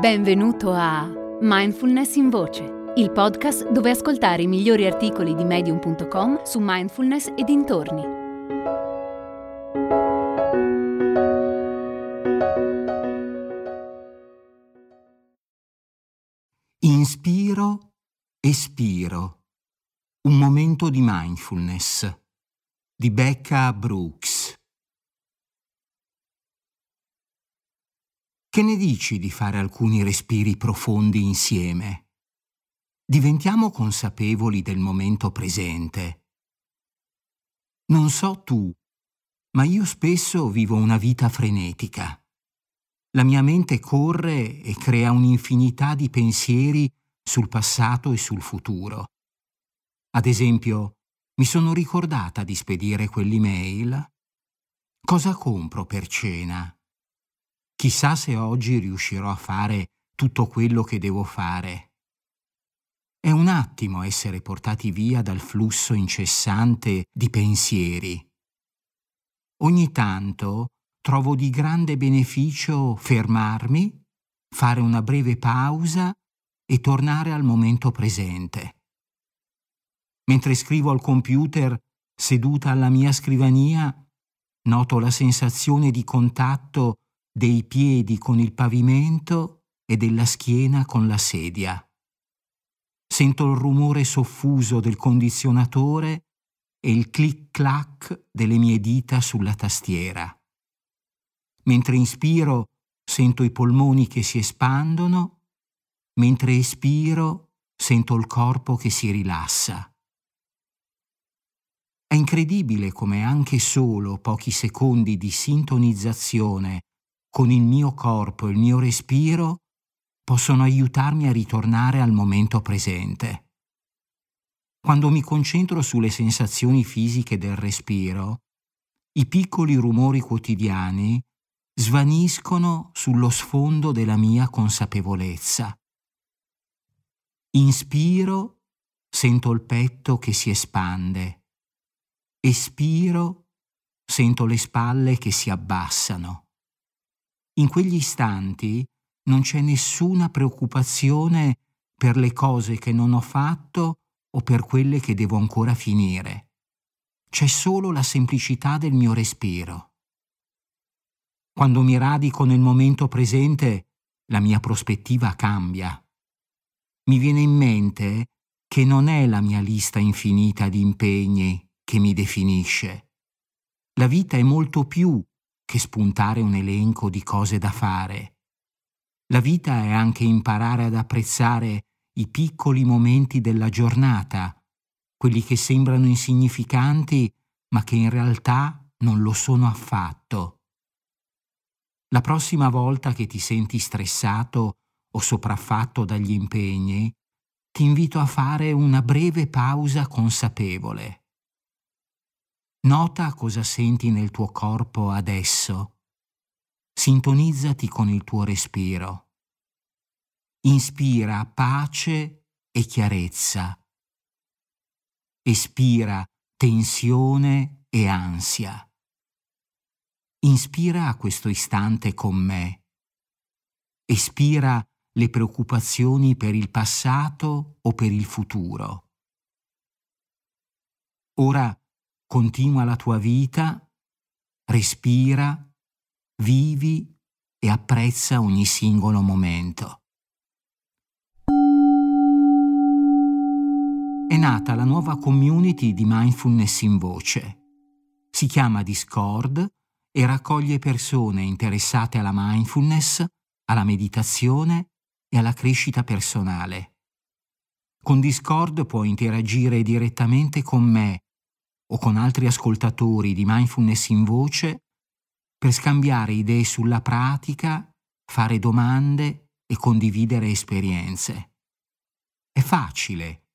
Benvenuto a Mindfulness in Voce, il podcast dove ascoltare i migliori articoli di medium.com su mindfulness e dintorni. Inspiro, espiro. Un momento di mindfulness di Becca Brooks. Che ne dici di fare alcuni respiri profondi insieme? Diventiamo consapevoli del momento presente. Non so tu, ma io spesso vivo una vita frenetica. La mia mente corre e crea un'infinità di pensieri sul passato e sul futuro. Ad esempio, mi sono ricordata di spedire quell'email? Cosa compro per cena? Chissà se oggi riuscirò a fare tutto quello che devo fare. È un attimo essere portati via dal flusso incessante di pensieri. Ogni tanto trovo di grande beneficio fermarmi, fare una breve pausa e tornare al momento presente. Mentre scrivo al computer, seduta alla mia scrivania, noto la sensazione di contatto dei piedi con il pavimento e della schiena con la sedia. Sento il rumore soffuso del condizionatore e il clic-clac delle mie dita sulla tastiera. Mentre inspiro sento i polmoni che si espandono, mentre espiro sento il corpo che si rilassa. È incredibile come anche solo pochi secondi di sintonizzazione con il mio corpo e il mio respiro possono aiutarmi a ritornare al momento presente. Quando mi concentro sulle sensazioni fisiche del respiro, i piccoli rumori quotidiani svaniscono sullo sfondo della mia consapevolezza. Inspiro, sento il petto che si espande. Espiro, sento le spalle che si abbassano. In quegli istanti non c'è nessuna preoccupazione per le cose che non ho fatto o per quelle che devo ancora finire. C'è solo la semplicità del mio respiro. Quando mi radico nel momento presente, la mia prospettiva cambia. Mi viene in mente che non è la mia lista infinita di impegni che mi definisce. La vita è molto più che spuntare un elenco di cose da fare. La vita è anche imparare ad apprezzare i piccoli momenti della giornata, quelli che sembrano insignificanti ma che in realtà non lo sono affatto. La prossima volta che ti senti stressato o sopraffatto dagli impegni, ti invito a fare una breve pausa consapevole. Nota cosa senti nel tuo corpo adesso. Sintonizzati con il tuo respiro. Inspira pace e chiarezza. Espira tensione e ansia. Inspira a questo istante con me. Espira le preoccupazioni per il passato o per il futuro. Ora continua la tua vita, respira, vivi e apprezza ogni singolo momento. È nata la nuova community di mindfulness in voce. Si chiama Discord e raccoglie persone interessate alla mindfulness, alla meditazione e alla crescita personale. Con Discord puoi interagire direttamente con me o con altri ascoltatori di mindfulness in voce per scambiare idee sulla pratica, fare domande e condividere esperienze. È facile.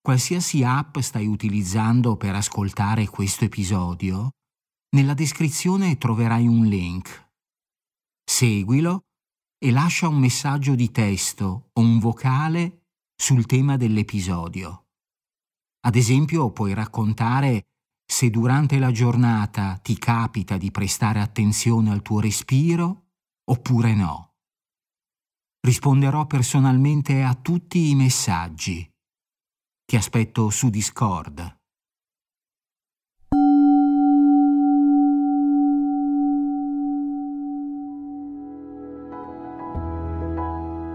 Qualsiasi app stai utilizzando per ascoltare questo episodio, nella descrizione troverai un link. Seguilo e lascia un messaggio di testo o un vocale sul tema dell'episodio. Ad esempio, puoi raccontare se durante la giornata ti capita di prestare attenzione al tuo respiro oppure no. Risponderò personalmente a tutti i messaggi. Ti aspetto su Discord.